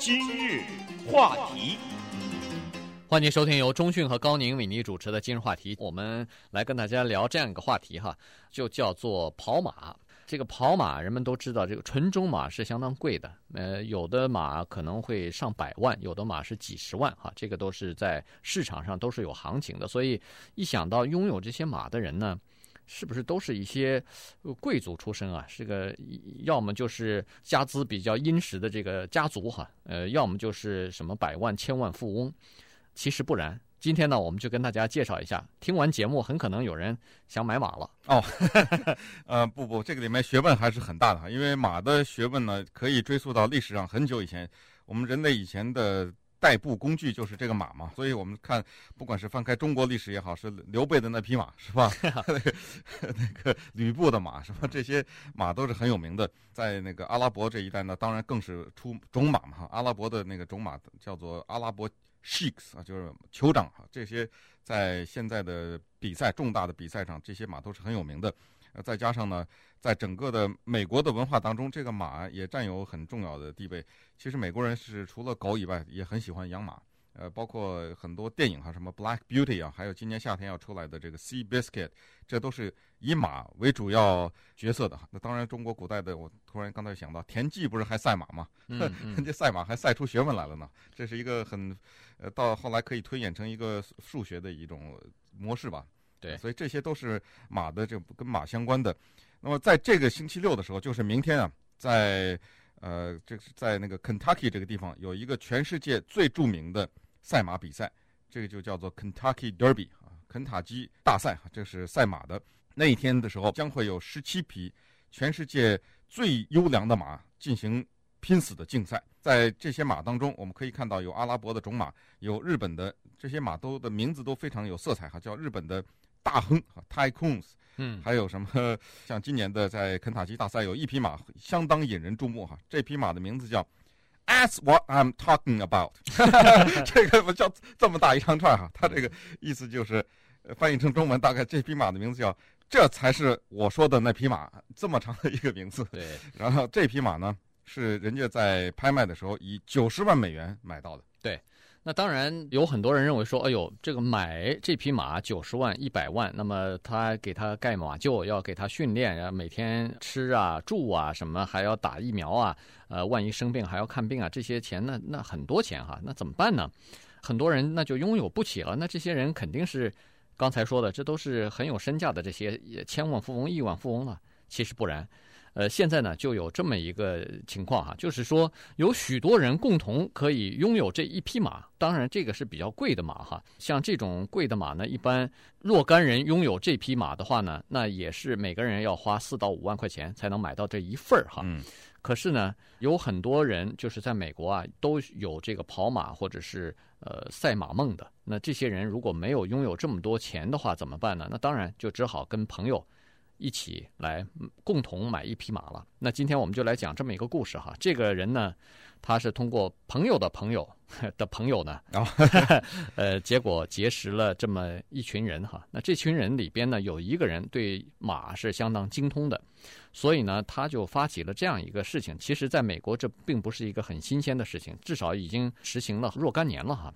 今日话题，欢迎收听由中讯和高宁为您主持的今日话题。我们来跟大家聊这样一个话题哈，就叫做跑马。这个跑马，人们都知道，这个纯种马是相当贵的，呃，有的马可能会上百万，有的马是几十万哈，这个都是在市场上都是有行情的。所以一想到拥有这些马的人呢，是不是都是一些贵族出身啊？是个要么就是家资比较殷实的这个家族哈，呃，要么就是什么百万、千万富翁。其实不然。今天呢，我们就跟大家介绍一下。听完节目，很可能有人想买马了哦。呃，不不，这个里面学问还是很大的哈，因为马的学问呢，可以追溯到历史上很久以前。我们人类以前的代步工具就是这个马嘛，所以我们看，不管是翻开中国历史也好，是刘备的那匹马是吧？那 个那个吕布的马是吧？这些马都是很有名的。在那个阿拉伯这一带呢，当然更是出种马嘛哈。阿拉伯的那个种马叫做阿拉伯。Sheiks 啊，就是酋长啊，这些在现在的比赛重大的比赛上，这些马都是很有名的。呃，再加上呢，在整个的美国的文化当中，这个马也占有很重要的地位。其实美国人是除了狗以外，也很喜欢养马。呃，包括很多电影哈，什么《Black Beauty》啊，还有今年夏天要出来的这个《Sea Biscuit》，这都是以马为主要角色的。那当然，中国古代的，我突然刚才想到，田忌不是还赛马吗？嗯嗯、人家赛马还赛出学问来了呢。这是一个很，呃，到后来可以推演成一个数学的一种模式吧。对，所以这些都是马的这跟马相关的。那么在这个星期六的时候，就是明天啊，在呃，这是在那个 Kentucky 这个地方有一个全世界最著名的。赛马比赛，这个就叫做 Kentucky Derby 啊，肯塔基大赛哈，这是赛马的。那一天的时候，将会有十七匹全世界最优良的马进行拼死的竞赛。在这些马当中，我们可以看到有阿拉伯的种马，有日本的，这些马都的名字都非常有色彩哈，叫日本的大亨啊 Tycoons，嗯，还有什么 像今年的在肯塔基大赛有一匹马相当引人注目哈，这匹马的名字叫。That's what I'm talking about。这个不叫这么大一长串哈，它这个意思就是，翻译成中文大概这匹马的名字叫“这才是我说的那匹马”，这么长的一个名字。对。然后这匹马呢，是人家在拍卖的时候以九十万美元买到的。对。那当然有很多人认为说，哎呦，这个买这匹马九十万、一百万，那么他给他盖马厩，要给他训练，然后每天吃啊、住啊什么，还要打疫苗啊，呃，万一生病还要看病啊，这些钱那那很多钱哈，那怎么办呢？很多人那就拥有不起了。那这些人肯定是刚才说的，这都是很有身价的这些千万富翁、亿万富翁了。其实不然。呃，现在呢就有这么一个情况哈，就是说有许多人共同可以拥有这一匹马，当然这个是比较贵的马哈。像这种贵的马呢，一般若干人拥有这匹马的话呢，那也是每个人要花四到五万块钱才能买到这一份儿哈。嗯。可是呢，有很多人就是在美国啊，都有这个跑马或者是呃赛马梦的。那这些人如果没有拥有这么多钱的话，怎么办呢？那当然就只好跟朋友。一起来共同买一匹马了。那今天我们就来讲这么一个故事哈。这个人呢，他是通过朋友的朋友 的朋友呢，然 后 呃，结果结识了这么一群人哈。那这群人里边呢，有一个人对马是相当精通的，所以呢，他就发起了这样一个事情。其实，在美国这并不是一个很新鲜的事情，至少已经实行了若干年了哈。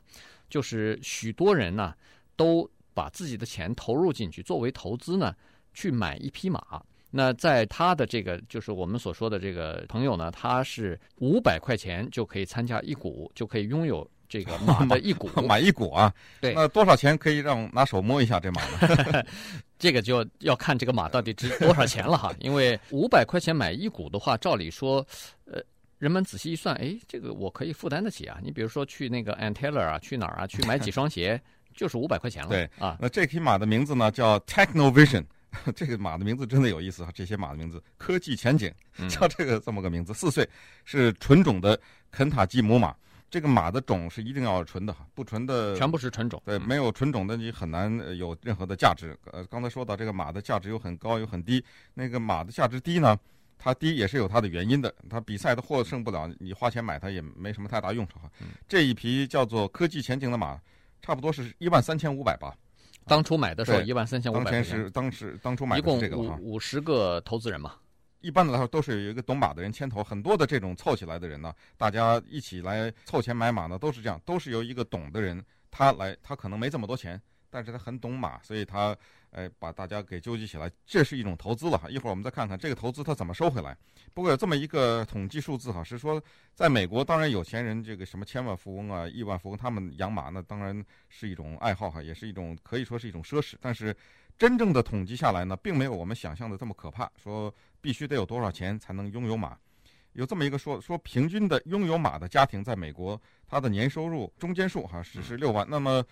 就是许多人呢，都把自己的钱投入进去，作为投资呢。去买一匹马，那在他的这个就是我们所说的这个朋友呢，他是五百块钱就可以参加一股，就可以拥有这个马的一股，买一股啊？对，那多少钱可以让拿手摸一下这马呢？这个就要看这个马到底值多少钱了哈。因为五百块钱买一股的话，照理说，呃，人们仔细一算，哎，这个我可以负担得起啊。你比如说去那个 Ann Taylor 啊，去哪儿啊？去买几双鞋，就是五百块钱了。对啊，那这匹马的名字呢叫 Technovision。这个马的名字真的有意思啊！这些马的名字，科技前景，叫这个这么个名字。四岁，是纯种的肯塔基母马。这个马的种是一定要纯的哈，不纯的全部是纯种。对，没有纯种的你很难有任何的价值。呃，刚才说到这个马的价值有很高有很低。那个马的价值低呢，它低也是有它的原因的。它比赛的获胜不了，你花钱买它也没什么太大用处哈。这一匹叫做科技前景的马，差不多是一万三千五百吧。当初买的时候一万三千五百块钱，当前是当时当初买的是这个哈，一共五五十个投资人嘛，一般的来说都是有一个懂马的人牵头，很多的这种凑起来的人呢，大家一起来凑钱买马呢，都是这样，都是由一个懂的人他来，他可能没这么多钱，但是他很懂马，所以他。哎，把大家给纠集起来，这是一种投资了哈。一会儿我们再看看这个投资他怎么收回来。不过有这么一个统计数字哈，是说在美国，当然有钱人这个什么千万富翁啊、亿万富翁，他们养马呢，当然是一种爱好哈，也是一种可以说是一种奢侈。但是真正的统计下来呢，并没有我们想象的这么可怕。说必须得有多少钱才能拥有马？有这么一个说说，平均的拥有马的家庭在美国，他的年收入中间数哈只是六万。那么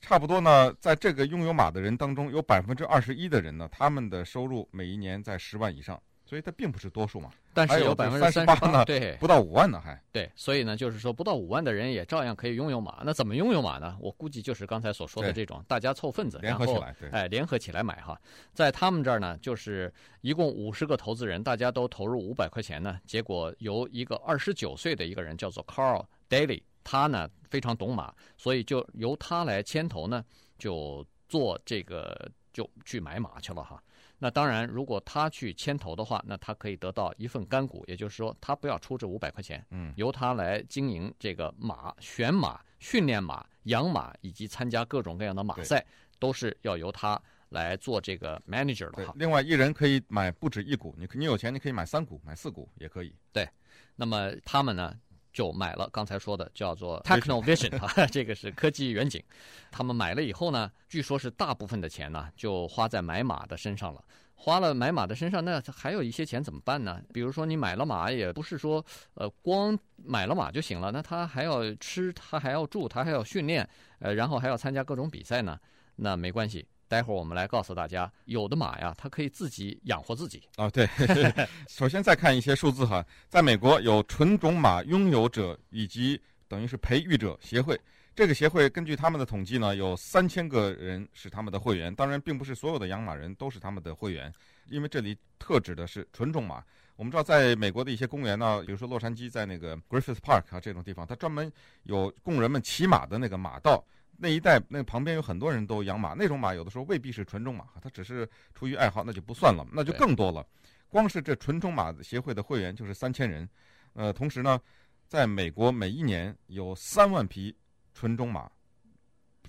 差不多呢，在这个拥有马的人当中，有百分之二十一的人呢，他们的收入每一年在十万以上，所以它并不是多数嘛。但是有百分之三十八呢，对，不到五万呢，还对，所以呢，就是说不到五万的人也照样可以拥有马。那怎么拥有马呢？我估计就是刚才所说的这种，大家凑份子，联合起来，哎，联合起来买哈。在他们这儿呢，就是一共五十个投资人，大家都投入五百块钱呢，结果由一个二十九岁的一个人叫做 Carl Daly，他呢非常懂马，所以就由他来牵头呢。就做这个，就去买马去了哈。那当然，如果他去牵头的话，那他可以得到一份干股，也就是说，他不要出这五百块钱，嗯，由他来经营这个马、选马、训练马、养马以及参加各种各样的马赛，都是要由他来做这个 manager 的哈。另外，一人可以买不止一股，你你有钱，你可以买三股、买四股也可以。对，那么他们呢？就买了刚才说的叫做 Techno Vision 啊，这个是科技远景。他们买了以后呢，据说是大部分的钱呢就花在买马的身上了。花了买马的身上，那还有一些钱怎么办呢？比如说你买了马，也不是说呃光买了马就行了，那他还要吃，他还要住，他还要训练，呃，然后还要参加各种比赛呢。那没关系。待会儿我们来告诉大家，有的马呀，它可以自己养活自己啊。对，首先再看一些数字哈，在美国有纯种马拥有者以及等于是培育者协会，这个协会根据他们的统计呢，有三千个人是他们的会员。当然，并不是所有的养马人都是他们的会员，因为这里特指的是纯种马。我们知道，在美国的一些公园呢，比如说洛杉矶在那个 Griffith Park 啊这种地方，它专门有供人们骑马的那个马道。那一带那旁边有很多人都养马，那种马有的时候未必是纯种马，它只是出于爱好，那就不算了，那就更多了。光是这纯种马协会的会员就是三千人，呃，同时呢，在美国每一年有三万匹纯种马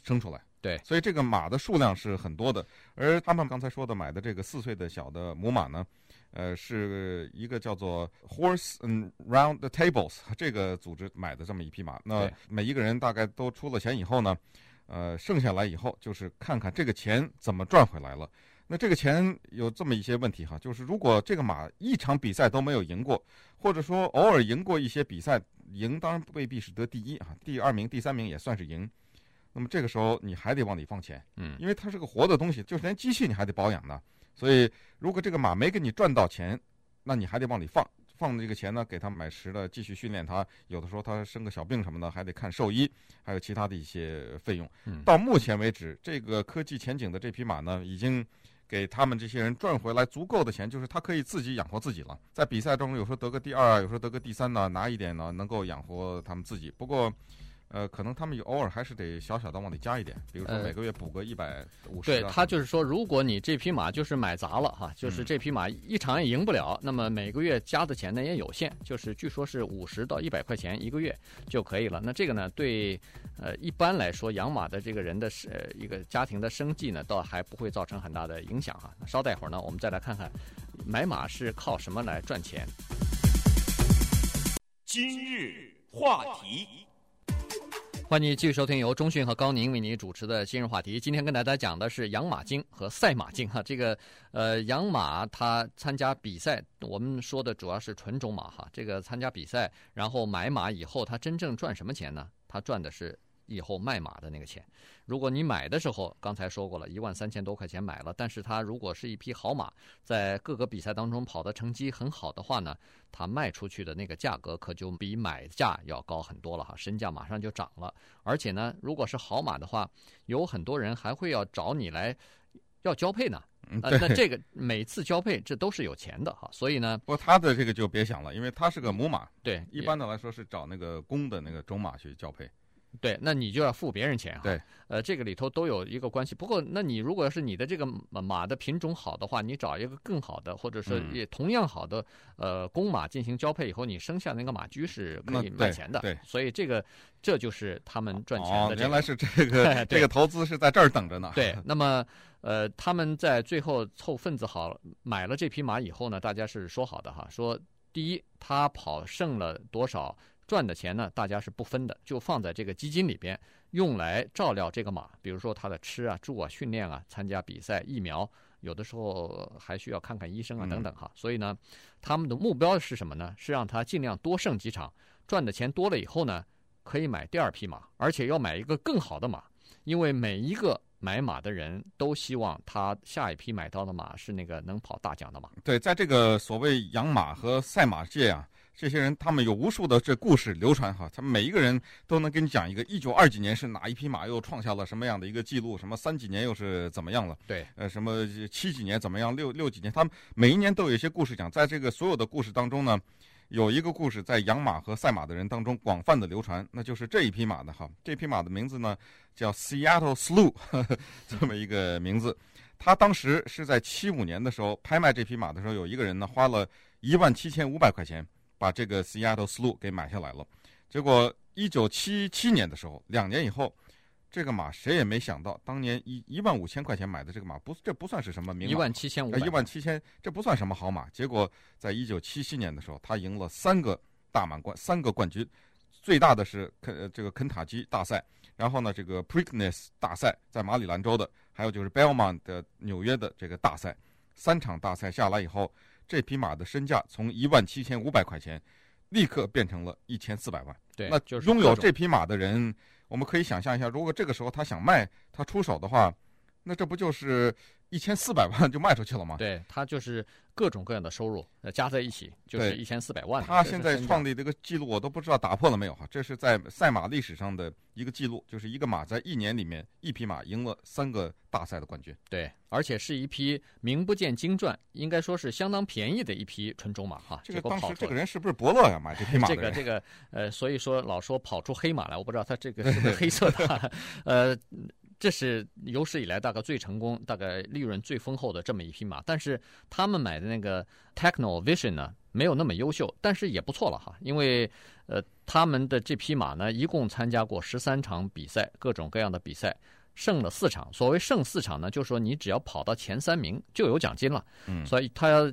生出来，对，所以这个马的数量是很多的。而他们刚才说的买的这个四岁的小的母马呢，呃，是一个叫做 Horse and Round the Tables 这个组织买的这么一匹马。那每一个人大概都出了钱以后呢，呃，剩下来以后就是看看这个钱怎么赚回来了。那这个钱有这么一些问题哈，就是如果这个马一场比赛都没有赢过，或者说偶尔赢过一些比赛，赢当然未必是得第一啊，第二名、第三名也算是赢。那么这个时候你还得往里放钱，嗯，因为它是个活的东西，就是连机器你还得保养呢。所以，如果这个马没给你赚到钱，那你还得往里放，放的这个钱呢，给他买食的，继续训练他。有的时候他生个小病什么的，还得看兽医，还有其他的一些费用。嗯，到目前为止，这个科技前景的这匹马呢，已经给他们这些人赚回来足够的钱，就是他可以自己养活自己了。在比赛中，有时候得个第二，有时候得个第三呢，拿一点呢，能够养活他们自己。不过。呃，可能他们偶尔还是得小小的往里加一点，比如说每个月补个一百五十。对，他就是说，如果你这匹马就是买砸了哈，就是这匹马一场也赢不了，嗯，那么每个月加的钱呢也有限，就是据说是五十到一百块钱一个月就可以了。那这个呢，对呃一般来说养马的这个人的呃一个家庭的生计呢，倒还不会造成很大的影响哈。稍待会儿呢，我们再来看看买马是靠什么来赚钱。今日话题。欢迎继续收听由中讯和高宁为您主持的今日话题。今天跟大家讲的是养马经和赛马经哈。这个呃，养马它参加比赛，我们说的主要是纯种马哈。这个参加比赛，然后买马以后，他真正赚什么钱呢？他赚的是。以后卖马的那个钱，如果你买的时候，刚才说过了，一万三千多块钱买了，但是它如果是一匹好马，在各个比赛当中跑的成绩很好的话呢，它卖出去的那个价格可就比买价要高很多了哈，身价马上就涨了。而且呢，如果是好马的话，有很多人还会要找你来要交配呢。呃，那这个每次交配这都是有钱的哈，所以呢，不过他的这个就别想了，因为他是个母马，对，一般的来说是找那个公的那个种马去交配。对，那你就要付别人钱哈。对，呃，这个里头都有一个关系。不过，那你如果要是你的这个马的品种好的话，你找一个更好的，或者是也同样好的，呃，公马进行交配以后，你生下那个马驹是可以卖钱的。对，所以这个这就是他们赚钱的、这个。哦，原来是这个 这个投资是在这儿等着呢。对，那么呃，他们在最后凑份子好买了这匹马以后呢，大家是说好的哈，说第一他跑剩了多少。赚的钱呢，大家是不分的，就放在这个基金里边，用来照料这个马，比如说他的吃啊、住啊、训练啊、参加比赛、疫苗，有的时候还需要看看医生啊等等哈。所以呢，他们的目标是什么呢？是让他尽量多胜几场，赚的钱多了以后呢，可以买第二匹马，而且要买一个更好的马，因为每一个买马的人都希望他下一批买到的马是那个能跑大奖的马。对，在这个所谓养马和赛马界啊。这些人他们有无数的这故事流传哈，他们每一个人都能给你讲一个一九二几年是哪一匹马又创下了什么样的一个记录，什么三几年又是怎么样了？对，呃，什么七几年怎么样，六六几年，他们每一年都有一些故事讲。在这个所有的故事当中呢，有一个故事在养马和赛马的人当中广泛的流传，那就是这一匹马的哈，这匹马的名字呢叫 Seattle Slew，呵呵这么一个名字。他当时是在七五年的时候拍卖这匹马的时候，有一个人呢花了一万七千五百块钱。把这个 Seattle Slew 给买下来了，结果一九七七年的时候，两年以后，这个马谁也没想到，当年一一万五千块钱买的这个马，不，这不算是什么名马，一万七千五，一万七千，这不算什么好马。结果在一九七七年的时候，他赢了三个大满贯，三个冠军，最大的是肯这个肯塔基大赛，然后呢，这个 Preakness 大赛在马里兰州的，还有就是 Belmont 的纽约的这个大赛，三场大赛下来以后。这匹马的身价从一万七千五百块钱，立刻变成了一千四百万。对，那拥有这匹马的人，我们可以想象一下，如果这个时候他想卖，他出手的话，那这不就是一千四百万就卖出去了吗？对，他就是。各种各样的收入，呃，加在一起就是一千四百万。他现在创立这个记录，我都不知道打破了没有哈。这是在赛马历史上的一个记录，就是一个马在一年里面，一匹马赢了三个大赛的冠军。对，而且是一匹名不见经传，应该说是相当便宜的一匹纯种马哈。这个当时这个人是不是伯乐呀？买这匹马这个这个呃，所以说老说跑出黑马来，我不知道他这个 是不是黑色的，呃。这是有史以来大概最成功、大概利润最丰厚的这么一匹马，但是他们买的那个 Techno Vision 呢，没有那么优秀，但是也不错了哈。因为呃，他们的这匹马呢，一共参加过十三场比赛，各种各样的比赛，胜了四场。所谓胜四场呢，就是说你只要跑到前三名就有奖金了。嗯，所以他呃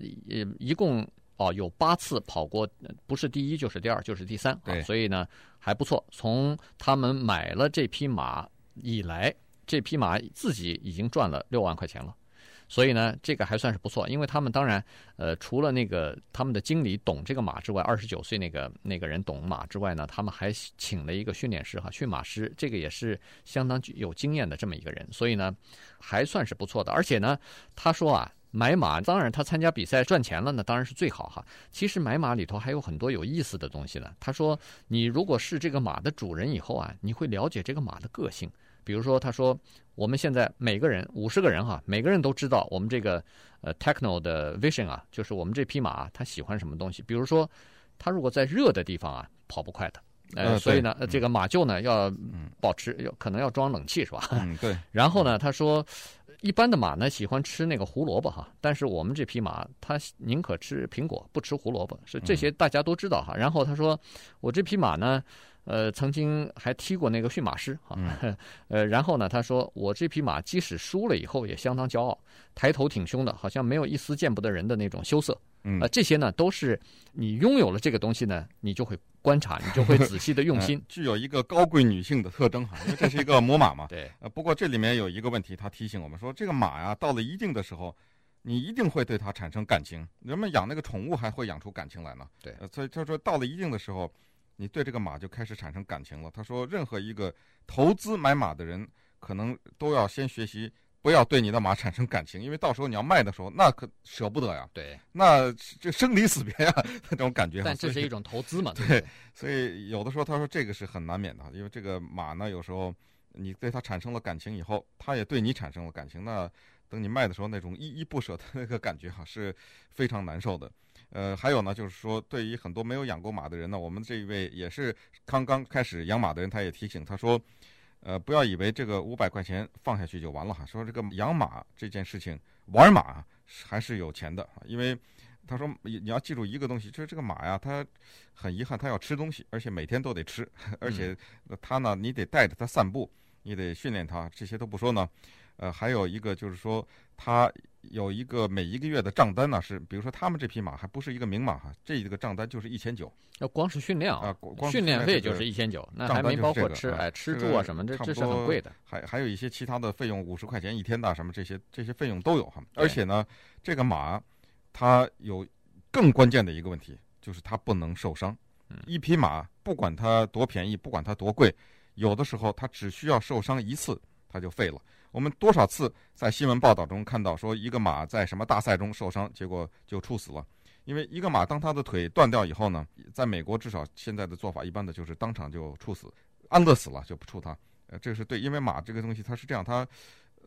一共哦有八次跑过，不是第一就是第二就是第三啊，所以呢还不错。从他们买了这匹马以来。这匹马自己已经赚了六万块钱了，所以呢，这个还算是不错。因为他们当然，呃，除了那个他们的经理懂这个马之外，二十九岁那个那个人懂马之外呢，他们还请了一个训练师哈，驯马师，这个也是相当有经验的这么一个人，所以呢，还算是不错的。而且呢，他说啊，买马当然他参加比赛赚钱了呢，当然是最好哈。其实买马里头还有很多有意思的东西呢。他说，你如果是这个马的主人以后啊，你会了解这个马的个性。比如说，他说我们现在每个人五十个人哈，每个人都知道我们这个呃 Techno 的 Vision 啊，就是我们这匹马啊，它喜欢什么东西。比如说，它如果在热的地方啊，跑不快的，呃，所以呢，这个马厩呢要保持要可能要装冷气是吧？嗯，对。然后呢，他说一般的马呢喜欢吃那个胡萝卜哈，但是我们这匹马它宁可吃苹果，不吃胡萝卜，是这些大家都知道哈。然后他说我这匹马呢。呃，曾经还踢过那个驯马师哈，呃，然后呢，他说我这匹马即使输了以后也相当骄傲，抬头挺胸的，好像没有一丝见不得人的那种羞涩。嗯，呃，这些呢都是你拥有了这个东西呢，你就会观察，你就会仔细的用心，具有一个高贵女性的特征哈，因为这是一个母马嘛。对。呃，不过这里面有一个问题，他提醒我们说，这个马呀，到了一定的时候，你一定会对它产生感情。人们养那个宠物还会养出感情来呢。对。呃，所以他说到了一定的时候。你对这个马就开始产生感情了。他说，任何一个投资买马的人，可能都要先学习，不要对你的马产生感情，因为到时候你要卖的时候，那可舍不得呀。对，那这生离死别呀，那种感觉。但这是一种投资嘛？对，所以有的时候他说这个是很难免的，因为这个马呢，有时候你对它产生了感情以后，它也对你产生了感情，那等你卖的时候，那种依依不舍的那个感觉哈，是非常难受的。呃，还有呢，就是说对于很多没有养过马的人呢，我们这一位也是刚刚开始养马的人，他也提醒他说，呃，不要以为这个五百块钱放下去就完了哈，说这个养马这件事情，玩马还是有钱的，因为他说你要记住一个东西，就是这个马呀，它很遗憾，它要吃东西，而且每天都得吃，而且它呢，你得带着它散步，你得训练它，这些都不说呢。呃，还有一个就是说，他有一个每一个月的账单呢，是比如说他们这匹马还不是一个名马哈，这一个账单就是一千九。要光是训练啊，啊光训练费就是一千九，那还没包括吃，哎，吃住啊什么，这这是很贵的。还还有一些其他的费用，五十块钱一天的什么这些这些费用都有哈。而且呢，这个马它有更关键的一个问题，就是它不能受伤。一匹马不管它多便宜，不管它多贵，有的时候它只需要受伤一次，它就废了。我们多少次在新闻报道中看到说一个马在什么大赛中受伤，结果就处死了。因为一个马当它的腿断掉以后呢，在美国至少现在的做法一般的就是当场就处死，安乐死了就不处它。呃，这是对，因为马这个东西它是这样，它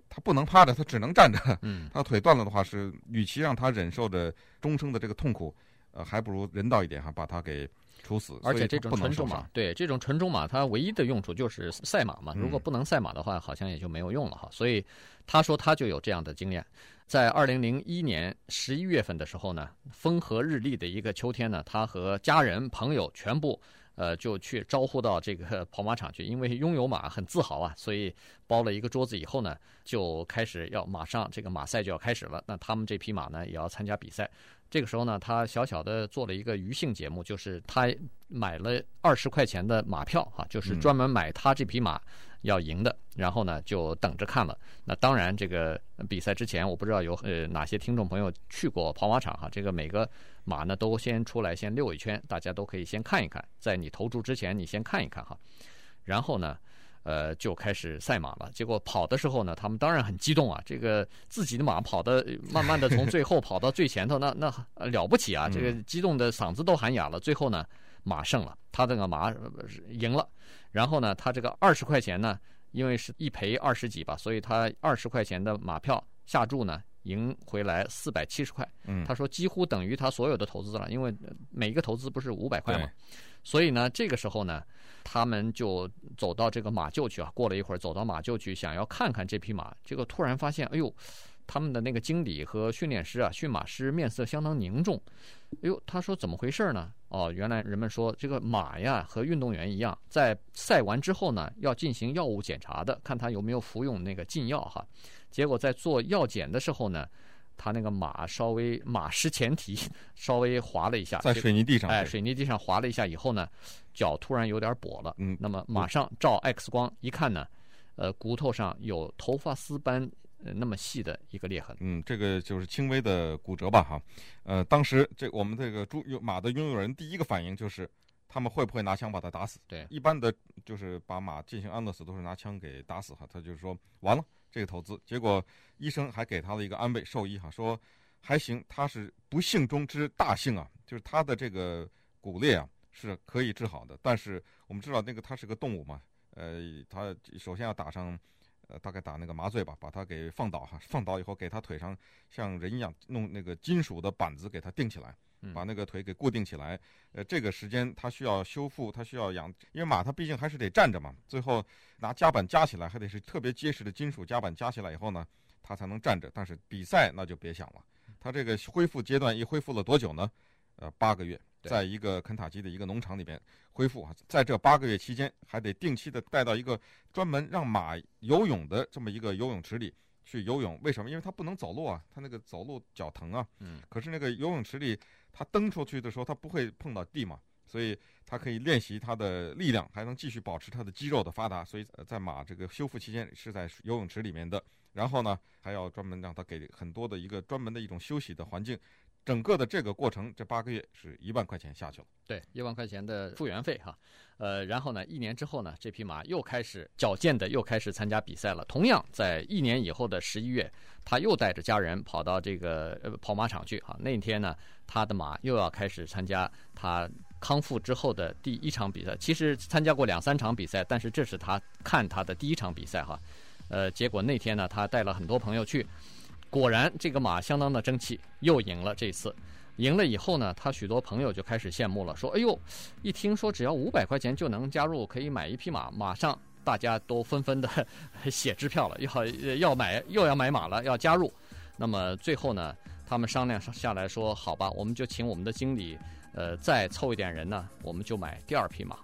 它不能趴着，它只能站着。嗯，它腿断了的话是，与其让它忍受着终生的这个痛苦，呃，还不如人道一点哈，把它给。处死，而且这种纯种马，对这种纯种马，它唯一的用处就是赛马嘛。如果不能赛马的话，好像也就没有用了哈。所以他说他就有这样的经验，在二零零一年十一月份的时候呢，风和日丽的一个秋天呢，他和家人朋友全部呃就去招呼到这个跑马场去，因为拥有马很自豪啊，所以包了一个桌子以后呢，就开始要马上这个马赛就要开始了。那他们这匹马呢也要参加比赛。这个时候呢，他小小的做了一个余兴节目，就是他买了二十块钱的马票哈，就是专门买他这匹马要赢的，然后呢就等着看了。那当然，这个比赛之前，我不知道有呃哪些听众朋友去过跑马场哈，这个每个马呢都先出来先溜一圈，大家都可以先看一看，在你投注之前，你先看一看哈，然后呢。呃，就开始赛马了。结果跑的时候呢，他们当然很激动啊。这个自己的马跑的慢慢的从最后跑到最前头，那那了不起啊！这个激动的嗓子都喊哑了。最后呢，马胜了，他这个马赢了。然后呢，他这个二十块钱呢，因为是一赔二十几吧，所以他二十块钱的马票下注呢，赢回来四百七十块。他说几乎等于他所有的投资了，因为每一个投资不是五百块嘛。所以呢，这个时候呢。他们就走到这个马厩去啊，过了一会儿，走到马厩去，想要看看这匹马。结果突然发现，哎呦，他们的那个经理和训练师啊，驯马师面色相当凝重。哎呦，他说怎么回事呢？哦，原来人们说这个马呀和运动员一样，在赛完之后呢，要进行药物检查的，看他有没有服用那个禁药哈。结果在做药检的时候呢。他那个马稍微马失前蹄，稍微滑了一下，在水泥地上，哎，水泥地上滑了一下以后呢，脚突然有点跛了。嗯，那么马上照 X 光一看呢，呃，骨头上有头发丝般那么细的一个裂痕。嗯，这个就是轻微的骨折吧，哈。呃，当时这我们这个猪马的拥有人第一个反应就是，他们会不会拿枪把他打死？对，一般的就是把马进行安乐死都是拿枪给打死哈。他就是说完了。这个投资，结果医生还给他了一个安慰，兽医哈说还行，他是不幸中之大幸啊，就是他的这个骨裂啊是可以治好的。但是我们知道那个它是个动物嘛，呃，他首先要打上，呃，大概打那个麻醉吧，把它给放倒哈，放倒以后给他腿上像人一样弄那个金属的板子给他钉起来。把那个腿给固定起来，呃，这个时间它需要修复，它需要养，因为马它毕竟还是得站着嘛。最后拿夹板夹起来，还得是特别结实的金属夹板夹起来以后呢，它才能站着。但是比赛那就别想了，它这个恢复阶段一恢复了多久呢？呃，八个月，在一个肯塔基的一个农场里边恢复啊，在这八个月期间，还得定期的带到一个专门让马游泳的这么一个游泳池里去游泳。为什么？因为它不能走路啊，它那个走路脚疼啊。嗯。可是那个游泳池里。它蹬出去的时候，它不会碰到地嘛，所以它可以练习它的力量，还能继续保持它的肌肉的发达。所以在马这个修复期间是在游泳池里面的，然后呢，还要专门让它给很多的一个专门的一种休息的环境。整个的这个过程，这八个月是一万块钱下去了。对，一万块钱的复原费哈，呃，然后呢，一年之后呢，这匹马又开始矫健的又开始参加比赛了。同样在一年以后的十一月，他又带着家人跑到这个呃跑马场去哈。那天呢，他的马又要开始参加他康复之后的第一场比赛。其实参加过两三场比赛，但是这是他看他的第一场比赛哈。呃，结果那天呢，他带了很多朋友去。果然，这个马相当的争气，又赢了这次。赢了以后呢，他许多朋友就开始羡慕了，说：“哎呦，一听说只要五百块钱就能加入，可以买一匹马，马上大家都纷纷的 写支票了，要要买又要买马了，要加入。那么最后呢，他们商量下来说，好吧，我们就请我们的经理，呃，再凑一点人呢，我们就买第二匹马。”